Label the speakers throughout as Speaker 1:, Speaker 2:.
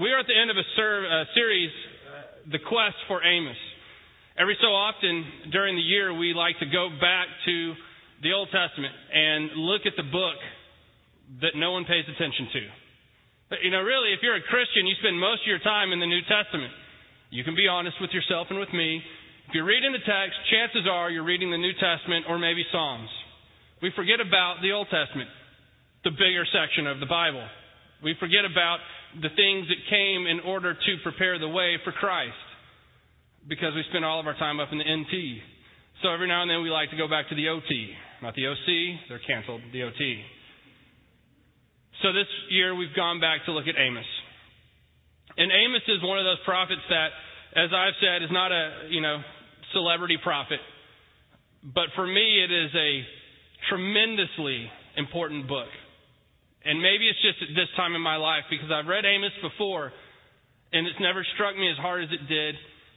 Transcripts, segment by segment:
Speaker 1: We are at the end of a ser- uh, series, uh, The Quest for Amos. Every so often during the year, we like to go back to the Old Testament and look at the book that no one pays attention to. But, you know, really, if you're a Christian, you spend most of your time in the New Testament. You can be honest with yourself and with me. If you're reading the text, chances are you're reading the New Testament or maybe Psalms. We forget about the Old Testament, the bigger section of the Bible. We forget about the things that came in order to prepare the way for Christ because we spend all of our time up in the NT. So every now and then we like to go back to the OT. Not the OC, they're canceled, the OT. So this year we've gone back to look at Amos. And Amos is one of those prophets that, as I've said, is not a, you know, celebrity prophet. But for me, it is a tremendously important book. And maybe it's just at this time in my life because I've read Amos before and it's never struck me as hard as it did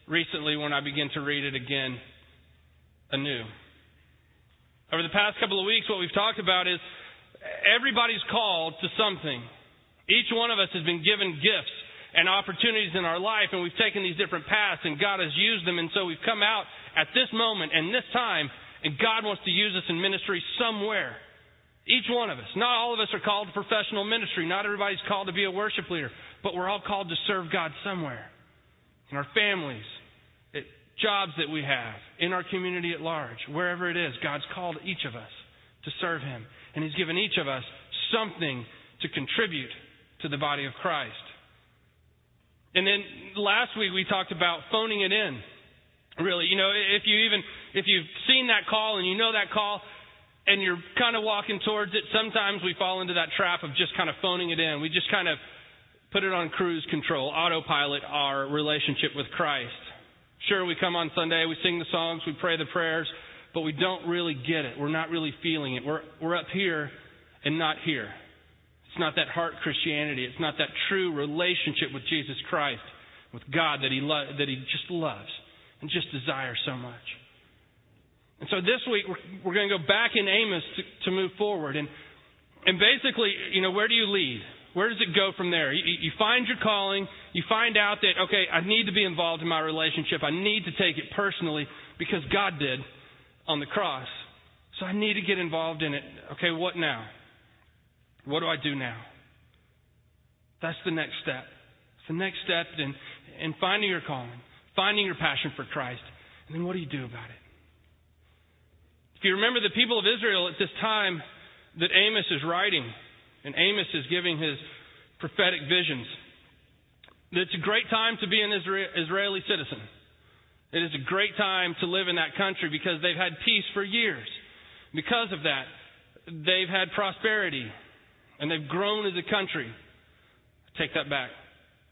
Speaker 1: recently when I began to read it again anew. Over the past couple of weeks, what we've talked about is everybody's called to something. Each one of us has been given gifts and opportunities in our life, and we've taken these different paths, and God has used them, and so we've come out at this moment and this time, and God wants to use us in ministry somewhere. Each one of us. Not all of us are called to professional ministry. Not everybody's called to be a worship leader. But we're all called to serve God somewhere. In our families, at jobs that we have, in our community at large, wherever it is, God's called each of us to serve Him. And He's given each of us something to contribute to the body of Christ. And then last week we talked about phoning it in. Really, you know, if you even if you've seen that call and you know that call, and you're kind of walking towards it, sometimes we fall into that trap of just kind of phoning it in. We just kind of put it on cruise control, autopilot our relationship with Christ. Sure, we come on Sunday, we sing the songs, we pray the prayers, but we don't really get it. We're not really feeling it. We're, we're up here and not here. It's not that heart Christianity. It's not that true relationship with Jesus Christ, with God that he, lo- that he just loves and just desires so much. And so this week we're, we're going to go back in Amos to, to move forward. And, and basically, you know, where do you lead? Where does it go from there? You, you find your calling. You find out that, okay, I need to be involved in my relationship. I need to take it personally because God did on the cross. So I need to get involved in it. Okay, what now? What do I do now? That's the next step. It's the next step in, in finding your calling, finding your passion for Christ. And then what do you do about it? If you remember the people of Israel at this time that Amos is writing, and Amos is giving his prophetic visions, it's a great time to be an Israeli citizen. It is a great time to live in that country because they've had peace for years. Because of that, they've had prosperity and they've grown as a country. take that back.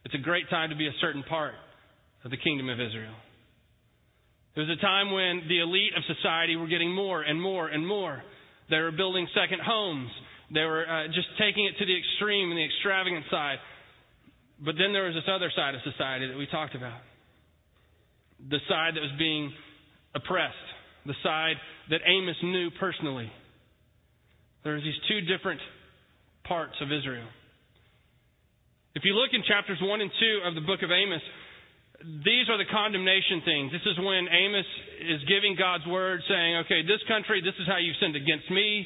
Speaker 1: It's a great time to be a certain part of the kingdom of Israel. There was a time when the elite of society were getting more and more and more. They were building second homes. They were uh, just taking it to the extreme and the extravagant side. But then there was this other side of society that we talked about the side that was being oppressed, the side that Amos knew personally. There were these two different parts of Israel. If you look in chapters 1 and 2 of the book of Amos, these are the condemnation things. This is when Amos is giving God's word, saying, okay, this country, this is how you've sinned against me,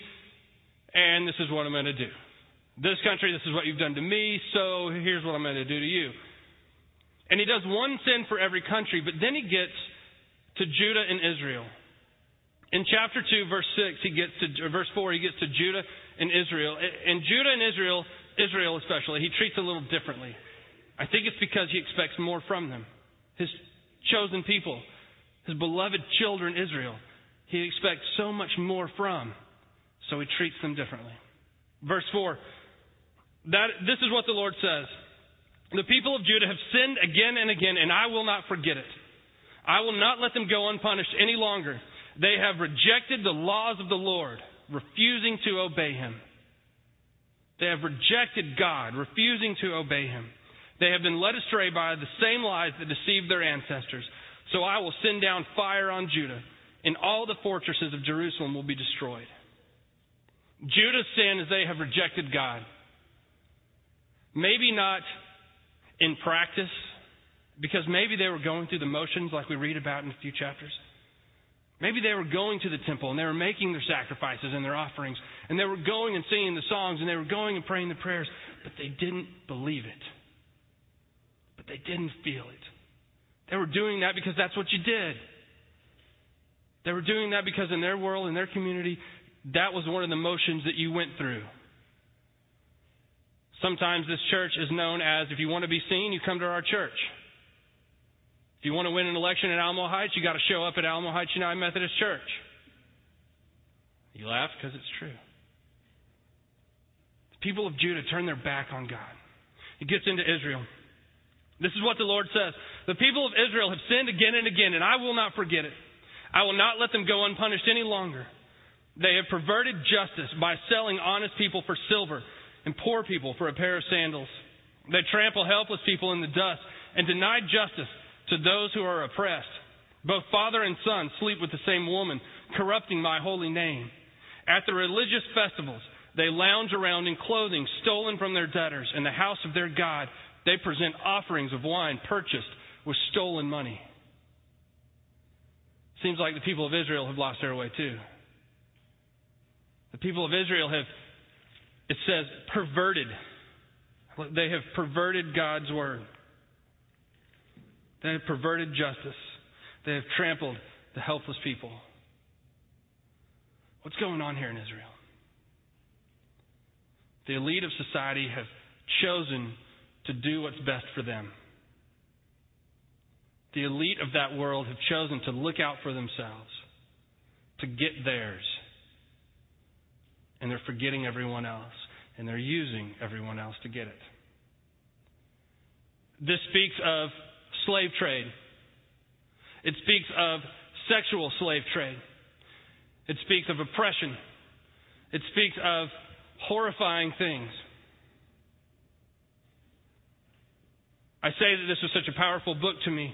Speaker 1: and this is what I'm going to do. This country, this is what you've done to me, so here's what I'm going to do to you. And he does one sin for every country, but then he gets to Judah and Israel. In chapter 2, verse 6, he gets to, verse 4, he gets to Judah and Israel. And Judah and Israel, Israel especially, he treats a little differently. I think it's because he expects more from them his chosen people, his beloved children, Israel, he expects so much more from, so he treats them differently. Verse 4 that, This is what the Lord says The people of Judah have sinned again and again, and I will not forget it. I will not let them go unpunished any longer. They have rejected the laws of the Lord, refusing to obey him. They have rejected God, refusing to obey him. They have been led astray by the same lies that deceived their ancestors. So I will send down fire on Judah, and all the fortresses of Jerusalem will be destroyed. Judah's sin is they have rejected God. Maybe not in practice because maybe they were going through the motions like we read about in a few chapters. Maybe they were going to the temple and they were making their sacrifices and their offerings, and they were going and singing the songs and they were going and praying the prayers, but they didn't believe it. But they didn't feel it. They were doing that because that's what you did. They were doing that because in their world, in their community, that was one of the motions that you went through. Sometimes this church is known as if you want to be seen, you come to our church. If you want to win an election at Alamo Heights, you got to show up at Alamo Heights United Methodist Church. You laugh because it's true. The people of Judah turned their back on God. It gets into Israel. This is what the Lord says. The people of Israel have sinned again and again, and I will not forget it. I will not let them go unpunished any longer. They have perverted justice by selling honest people for silver and poor people for a pair of sandals. They trample helpless people in the dust and deny justice to those who are oppressed. Both father and son sleep with the same woman, corrupting my holy name. At the religious festivals, they lounge around in clothing stolen from their debtors. In the house of their God, they present offerings of wine purchased with stolen money. Seems like the people of Israel have lost their way too. The people of Israel have, it says, perverted. They have perverted God's word. They have perverted justice. They have trampled the helpless people. What's going on here in Israel? The elite of society have chosen to do what's best for them. The elite of that world have chosen to look out for themselves, to get theirs. And they're forgetting everyone else, and they're using everyone else to get it. This speaks of slave trade. It speaks of sexual slave trade. It speaks of oppression. It speaks of horrifying things. I say that this was such a powerful book to me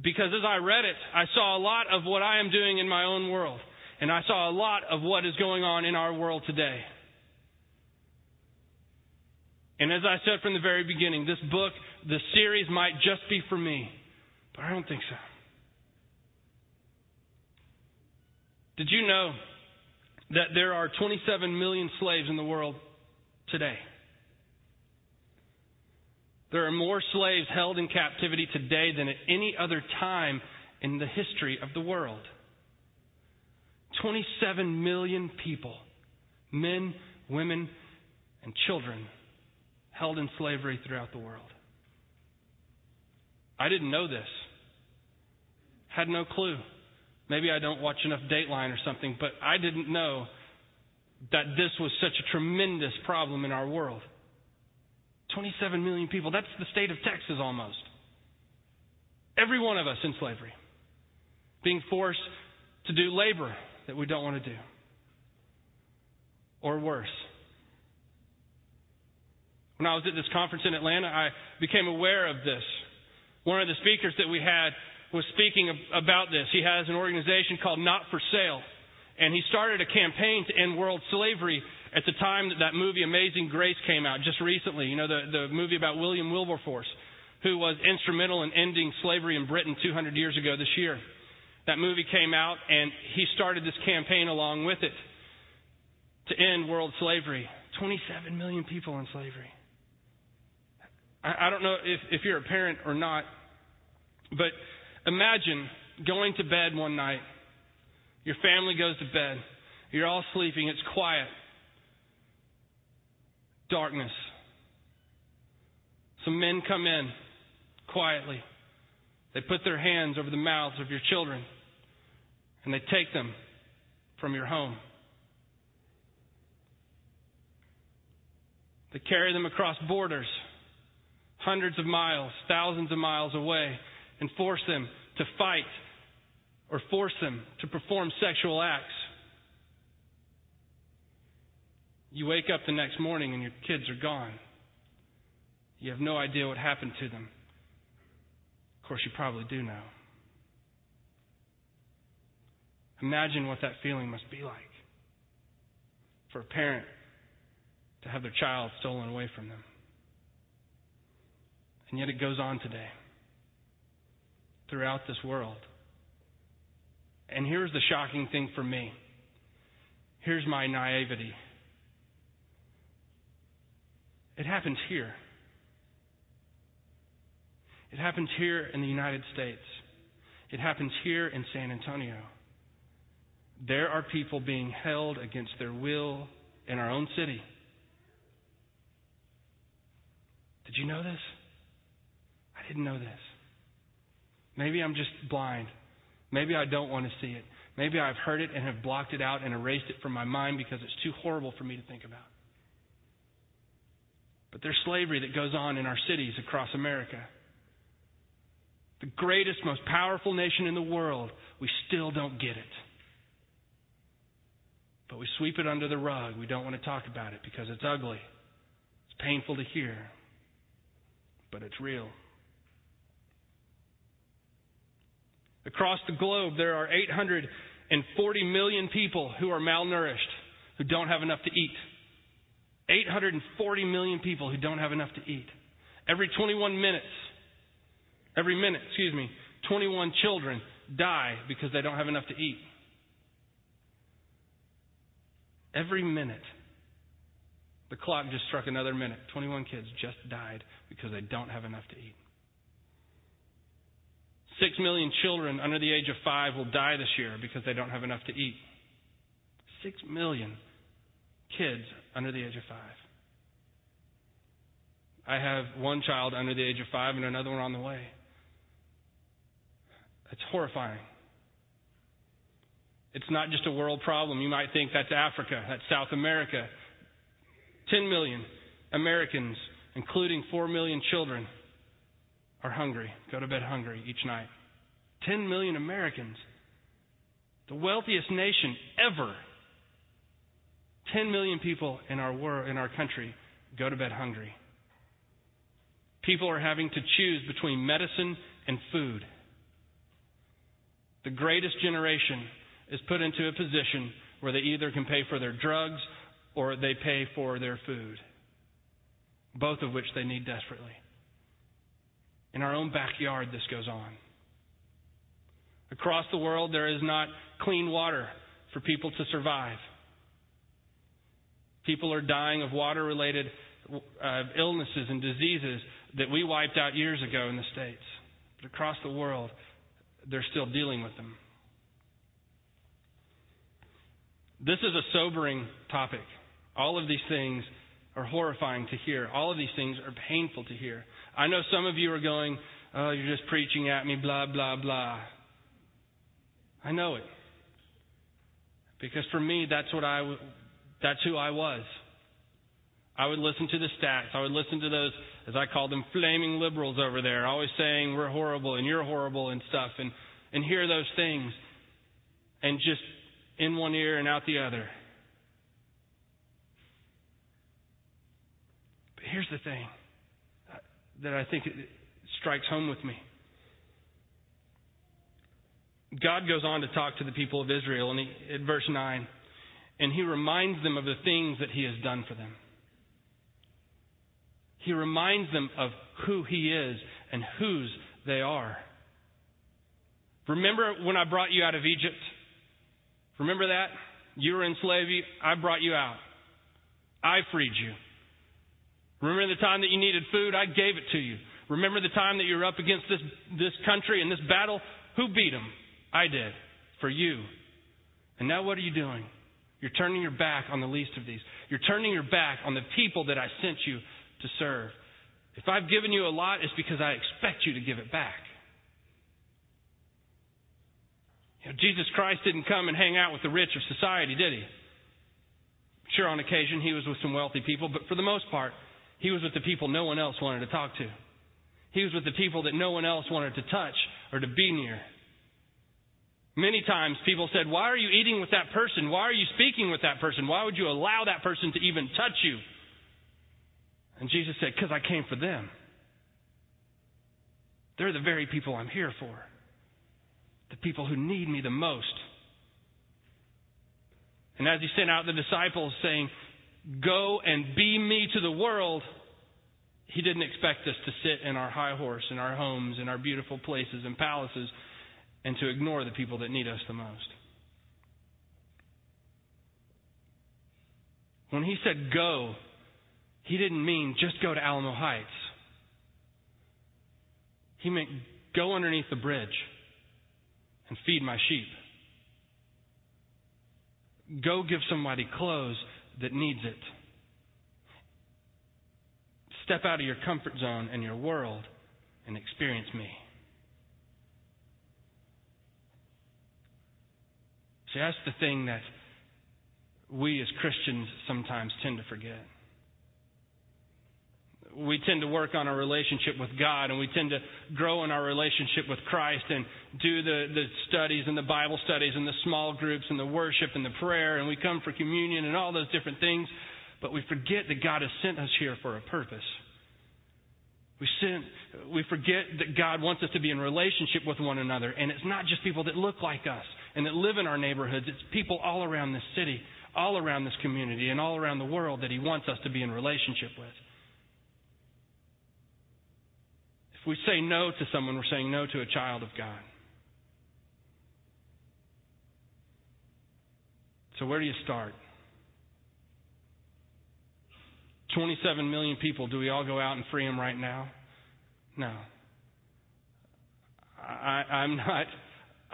Speaker 1: because as I read it, I saw a lot of what I am doing in my own world. And I saw a lot of what is going on in our world today. And as I said from the very beginning, this book, the series might just be for me, but I don't think so. Did you know that there are 27 million slaves in the world today? There are more slaves held in captivity today than at any other time in the history of the world. 27 million people, men, women, and children, held in slavery throughout the world. I didn't know this. Had no clue. Maybe I don't watch enough Dateline or something, but I didn't know that this was such a tremendous problem in our world. 27 million people. That's the state of Texas almost. Every one of us in slavery. Being forced to do labor that we don't want to do. Or worse. When I was at this conference in Atlanta, I became aware of this. One of the speakers that we had was speaking about this. He has an organization called Not for Sale, and he started a campaign to end world slavery at the time that that movie Amazing Grace came out, just recently. You know, the, the movie about William Wilberforce, who was instrumental in ending slavery in Britain 200 years ago this year. That movie came out, and he started this campaign along with it to end world slavery. 27 million people in slavery. I, I don't know if, if you're a parent or not, but imagine going to bed one night. Your family goes to bed. You're all sleeping. It's quiet darkness. Some men come in quietly. They put their hands over the mouths of your children and they take them from your home. They carry them across borders, hundreds of miles, thousands of miles away, and force them to fight or force them to perform sexual acts. You wake up the next morning and your kids are gone. You have no idea what happened to them. Of course, you probably do know. Imagine what that feeling must be like for a parent to have their child stolen away from them. And yet it goes on today throughout this world. And here's the shocking thing for me. Here's my naivety. It happens here. It happens here in the United States. It happens here in San Antonio. There are people being held against their will in our own city. Did you know this? I didn't know this. Maybe I'm just blind. Maybe I don't want to see it. Maybe I've heard it and have blocked it out and erased it from my mind because it's too horrible for me to think about. But there's slavery that goes on in our cities across America. The greatest, most powerful nation in the world, we still don't get it. But we sweep it under the rug. We don't want to talk about it because it's ugly. It's painful to hear. But it's real. Across the globe, there are 840 million people who are malnourished, who don't have enough to eat. 840 million people who don't have enough to eat. Every 21 minutes, every minute, excuse me, 21 children die because they don't have enough to eat. Every minute. The clock just struck another minute. 21 kids just died because they don't have enough to eat. Six million children under the age of five will die this year because they don't have enough to eat. Six million kids under the age of five. I have one child under the age of five and another one on the way. It's horrifying. It's not just a world problem. You might think that's Africa, that's South America. 10 million Americans, including 4 million children, are hungry, go to bed hungry each night. 10 million Americans, the wealthiest nation ever. 10 million people in our world, in our country go to bed hungry. People are having to choose between medicine and food. The greatest generation is put into a position where they either can pay for their drugs or they pay for their food, both of which they need desperately. In our own backyard, this goes on. Across the world, there is not clean water for people to survive. People are dying of water related uh, illnesses and diseases that we wiped out years ago in the States. But across the world, they're still dealing with them. This is a sobering topic. All of these things are horrifying to hear. All of these things are painful to hear. I know some of you are going, oh, you're just preaching at me, blah, blah, blah. I know it. Because for me, that's what I, that's who I was. I would listen to the stats. I would listen to those, as I call them, flaming liberals over there, always saying we're horrible and you're horrible and stuff, and, and hear those things, and just in one ear and out the other. But here's the thing that I think strikes home with me. God goes on to talk to the people of Israel and he, in verse 9, and he reminds them of the things that he has done for them. He reminds them of who he is and whose they are. Remember when I brought you out of Egypt? Remember that? You were in slavery. I brought you out. I freed you. Remember the time that you needed food? I gave it to you. Remember the time that you were up against this, this country and this battle? Who beat them? I did. For you. And now what are you doing? You're turning your back on the least of these. You're turning your back on the people that I sent you to serve. If I've given you a lot, it's because I expect you to give it back. You know, Jesus Christ didn't come and hang out with the rich of society, did he? Sure, on occasion he was with some wealthy people, but for the most part, he was with the people no one else wanted to talk to. He was with the people that no one else wanted to touch or to be near. Many times people said, Why are you eating with that person? Why are you speaking with that person? Why would you allow that person to even touch you? And Jesus said, Because I came for them. They're the very people I'm here for the people who need me the most. And as he sent out the disciples saying, Go and be me to the world, He didn't expect us to sit in our high horse, in our homes, in our beautiful places and palaces, and to ignore the people that need us the most. When he said go, he didn't mean just go to Alamo Heights. He meant go underneath the bridge and feed my sheep. Go give somebody clothes that needs it. Step out of your comfort zone and your world and experience me. See, that's the thing that we as Christians sometimes tend to forget. We tend to work on our relationship with God and we tend to grow in our relationship with Christ and do the, the studies and the Bible studies and the small groups and the worship and the prayer and we come for communion and all those different things, but we forget that God has sent us here for a purpose. We, sin, we forget that God wants us to be in relationship with one another, and it's not just people that look like us and that live in our neighborhoods, it's people all around this city, all around this community, and all around the world that He wants us to be in relationship with. If we say no to someone, we're saying no to a child of God. So, where do you start? 27 million people. Do we all go out and free them right now? No. I, I'm not.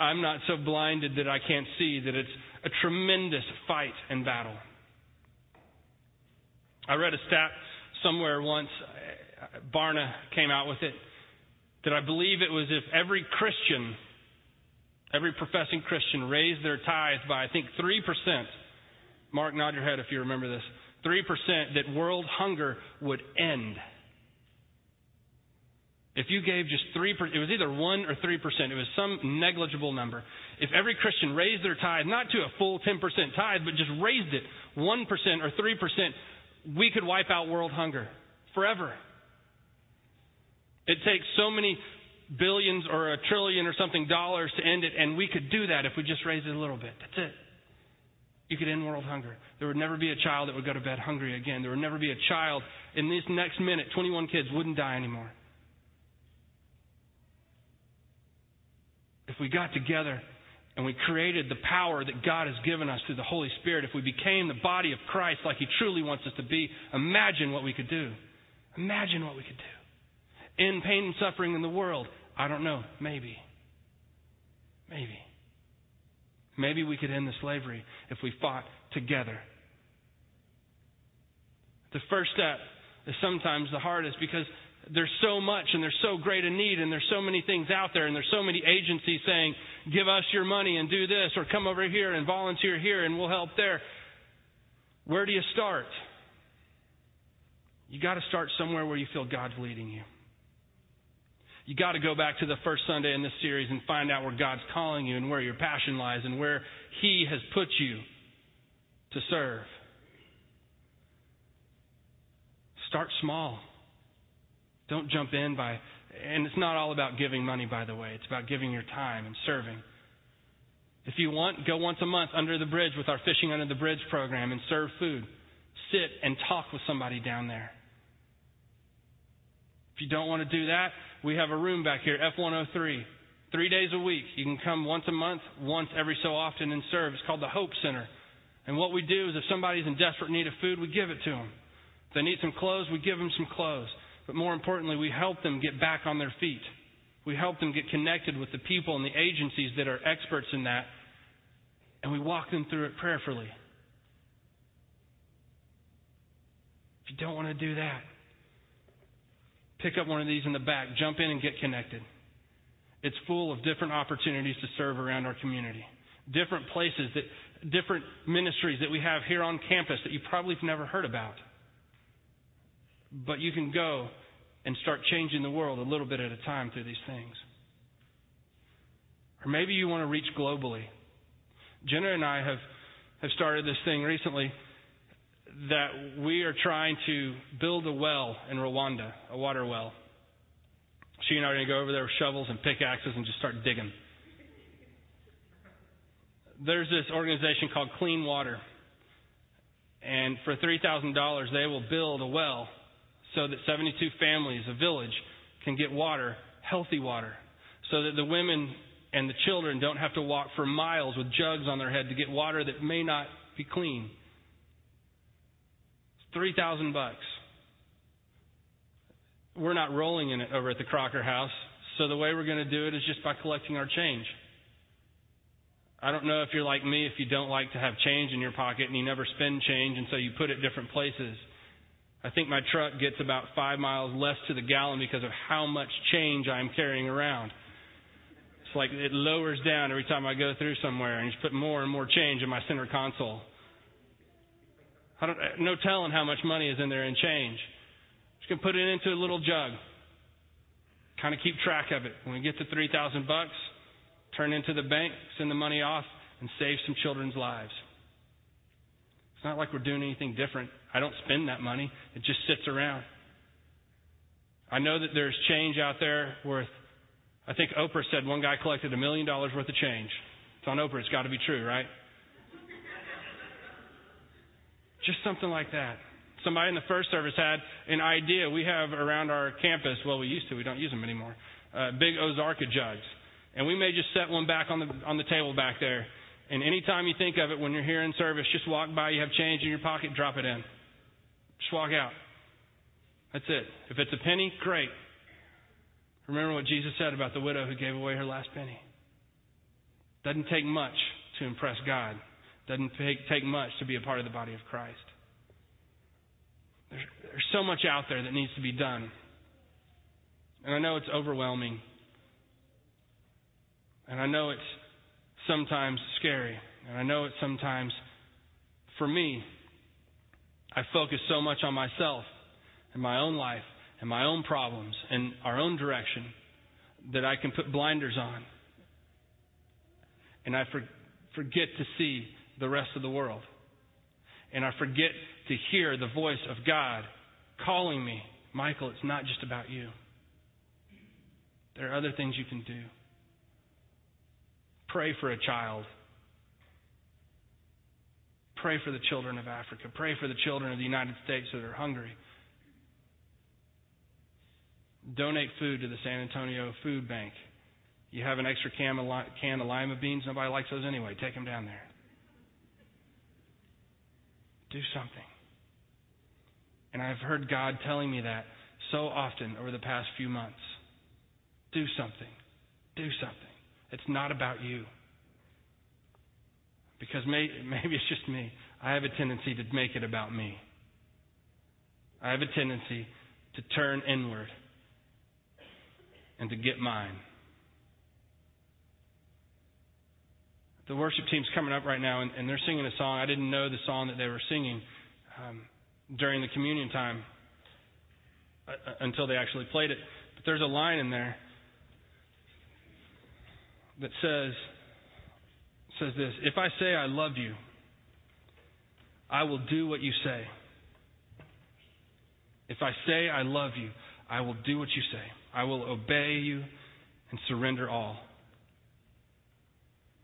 Speaker 1: I'm not so blinded that I can't see that it's a tremendous fight and battle. I read a stat somewhere once. Barna came out with it that I believe it was if every Christian, every professing Christian raised their tithe by, I think, 3%. Mark, nod your head if you remember this. 3% that world hunger would end. If you gave just 3%, it was either 1 or 3%, it was some negligible number. If every Christian raised their tithe, not to a full 10% tithe, but just raised it 1% or 3%, we could wipe out world hunger forever. It takes so many billions or a trillion or something dollars to end it, and we could do that if we just raised it a little bit. That's it. You could end world hunger. There would never be a child that would go to bed hungry again. There would never be a child in this next minute, 21 kids wouldn't die anymore. If we got together and we created the power that God has given us through the Holy Spirit, if we became the body of Christ like He truly wants us to be, imagine what we could do. Imagine what we could do end pain and suffering in the world? I don't know. Maybe. Maybe. Maybe we could end the slavery if we fought together. The first step is sometimes the hardest because there's so much and there's so great a need and there's so many things out there and there's so many agencies saying, give us your money and do this or come over here and volunteer here and we'll help there. Where do you start? You got to start somewhere where you feel God's leading you you got to go back to the first Sunday in this series and find out where God's calling you and where your passion lies and where He has put you to serve. Start small. Don't jump in by, and it's not all about giving money, by the way. It's about giving your time and serving. If you want, go once a month under the bridge with our Fishing Under the Bridge program and serve food. Sit and talk with somebody down there. If you don't want to do that, we have a room back here, F103. Three days a week. You can come once a month, once every so often and serve. It's called the Hope Center. And what we do is if somebody's in desperate need of food, we give it to them. If they need some clothes, we give them some clothes. But more importantly, we help them get back on their feet. We help them get connected with the people and the agencies that are experts in that. And we walk them through it prayerfully. If you don't want to do that, pick up one of these in the back, jump in and get connected. It's full of different opportunities to serve around our community. Different places that different ministries that we have here on campus that you probably have never heard about. But you can go and start changing the world a little bit at a time through these things. Or maybe you want to reach globally. Jenna and I have, have started this thing recently that we are trying to build a well in Rwanda, a water well. She and I are going to go over there with shovels and pickaxes and just start digging. There's this organization called Clean Water. And for $3,000, they will build a well so that 72 families, a village, can get water, healthy water, so that the women and the children don't have to walk for miles with jugs on their head to get water that may not be clean. 3,000 bucks. We're not rolling in it over at the Crocker House, so the way we're going to do it is just by collecting our change. I don't know if you're like me, if you don't like to have change in your pocket and you never spend change, and so you put it different places. I think my truck gets about five miles less to the gallon because of how much change I'm carrying around. It's like it lowers down every time I go through somewhere, and just put more and more change in my center console. I don't, no telling how much money is in there in change. Just gonna put it into a little jug. Kind of keep track of it. When we get to three thousand bucks, turn into the bank, send the money off, and save some children's lives. It's not like we're doing anything different. I don't spend that money, it just sits around. I know that there's change out there worth, I think Oprah said one guy collected a million dollars worth of change. It's on Oprah, it's got to be true, right? just something like that. Somebody in the first service had an idea. We have around our campus, well, we used to, we don't use them anymore, uh, big Ozarka jugs. And we may just set one back on the on the table back there. And anytime you think of it when you're here in service, just walk by, you have change in your pocket, drop it in. Just walk out. That's it. If it's a penny, great. Remember what Jesus said about the widow who gave away her last penny. Doesn't take much to impress God. Doesn't take, much to be a part of the body of Christ. There's, there's so much out there that needs to be done. And I know it's overwhelming. And I know it's sometimes scary. And I know it's sometimes, for me, I focus so much on myself and my own life and my own problems and our own direction that I can put blinders on. And I for, forget to see the rest of the world. And I forget to hear the voice of God calling me, Michael, it's not just about you. There are other things you can do. Pray for a child. Pray for the children of Africa. Pray for the children of the United States that are hungry. Donate food to the San Antonio Food Bank. You have an extra can of, can of lima beans. Nobody likes those anyway. Take them down there. Do something. And I've heard God telling me that so often over the past few months. Do something. Do something. It's not about you. Because may, maybe it's just me. I have a tendency to make it about me. I have a tendency to turn inward and to get mine. The worship team's coming up right now, and, and, they're singing a song. I didn't know the song that they were singing um, during the communion time uh, uh until they actually played it. But there's a line in there that says says this, if I say I love you, I will do what you say. If I say I love you, I will do what you say. I will obey you and surrender all.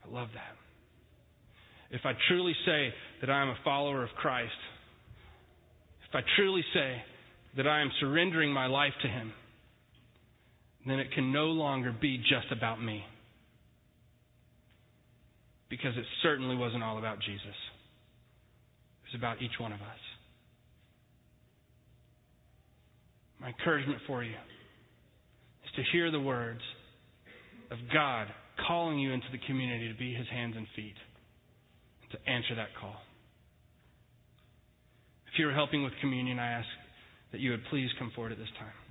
Speaker 1: I love that. If I truly say that I am a follower of Christ, if I truly say that I am surrendering my life to Him, then it can no longer be just about me because it certainly wasn't all about Jesus. It was about each one of us. My encouragement for you is to hear the words of God calling you into the community to be his hands and feet, and to answer that call. If you're helping with communion, I ask that you would please come forward at this time.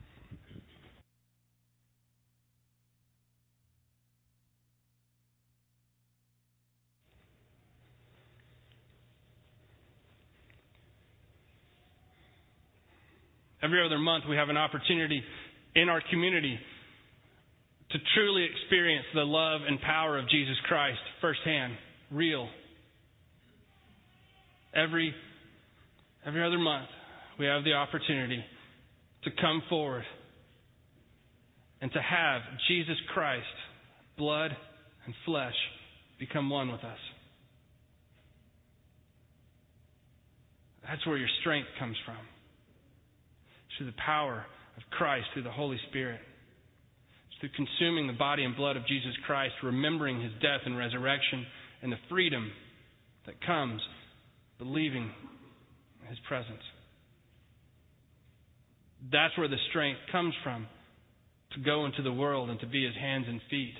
Speaker 1: Every other month, we have an opportunity in our community to truly experience the love and power of Jesus Christ firsthand, real. Every, every other month, we have the opportunity to come forward and to have Jesus Christ, blood and flesh, become one with us. That's where your strength comes from through the power of Christ, through the Holy Spirit. It's through consuming the body and blood of Jesus Christ, remembering his death and resurrection, and the freedom that comes believing his presence. That's where the strength comes from to go into the world and to be his hands and feet.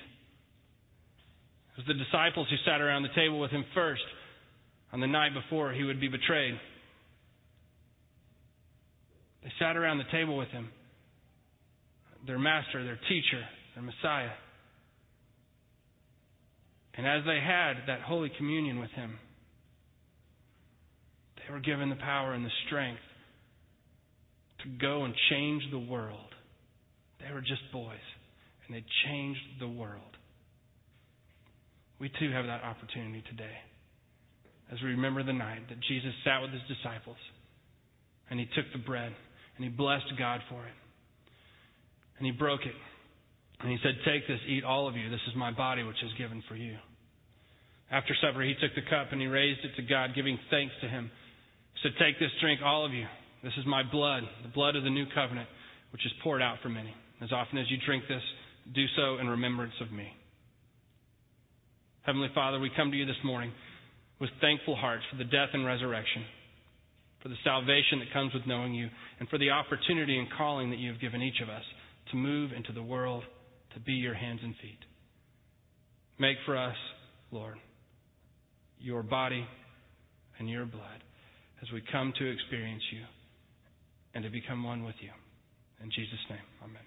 Speaker 1: It was the disciples who sat around the table with him first on the night before he would be betrayed. They sat around the table with him, their master, their teacher, their Messiah. And as they had that Holy Communion with him, they were given the power and the strength to go and change the world. They were just boys, and they changed the world. We too have that opportunity today as we remember the night that Jesus sat with his disciples and he took the bread and he blessed God for it. And he broke it. And he said, Take this, eat all of you. This is my body, which is given for you. After supper, he took the cup and he raised it to God, giving thanks to him. He said, Take this, drink, all of you. This is my blood, the blood of the new covenant, which is poured out for many. As often as you drink this, do so in remembrance of me. Heavenly Father, we come to you this morning with thankful hearts for the death and resurrection, for the salvation that comes with knowing you, and for the opportunity and calling that you have given each of us to move into the world, to be your hands and feet. Make for us, Lord, your body and your blood as we come to experience you and to become one with you. In Jesus' name, amen.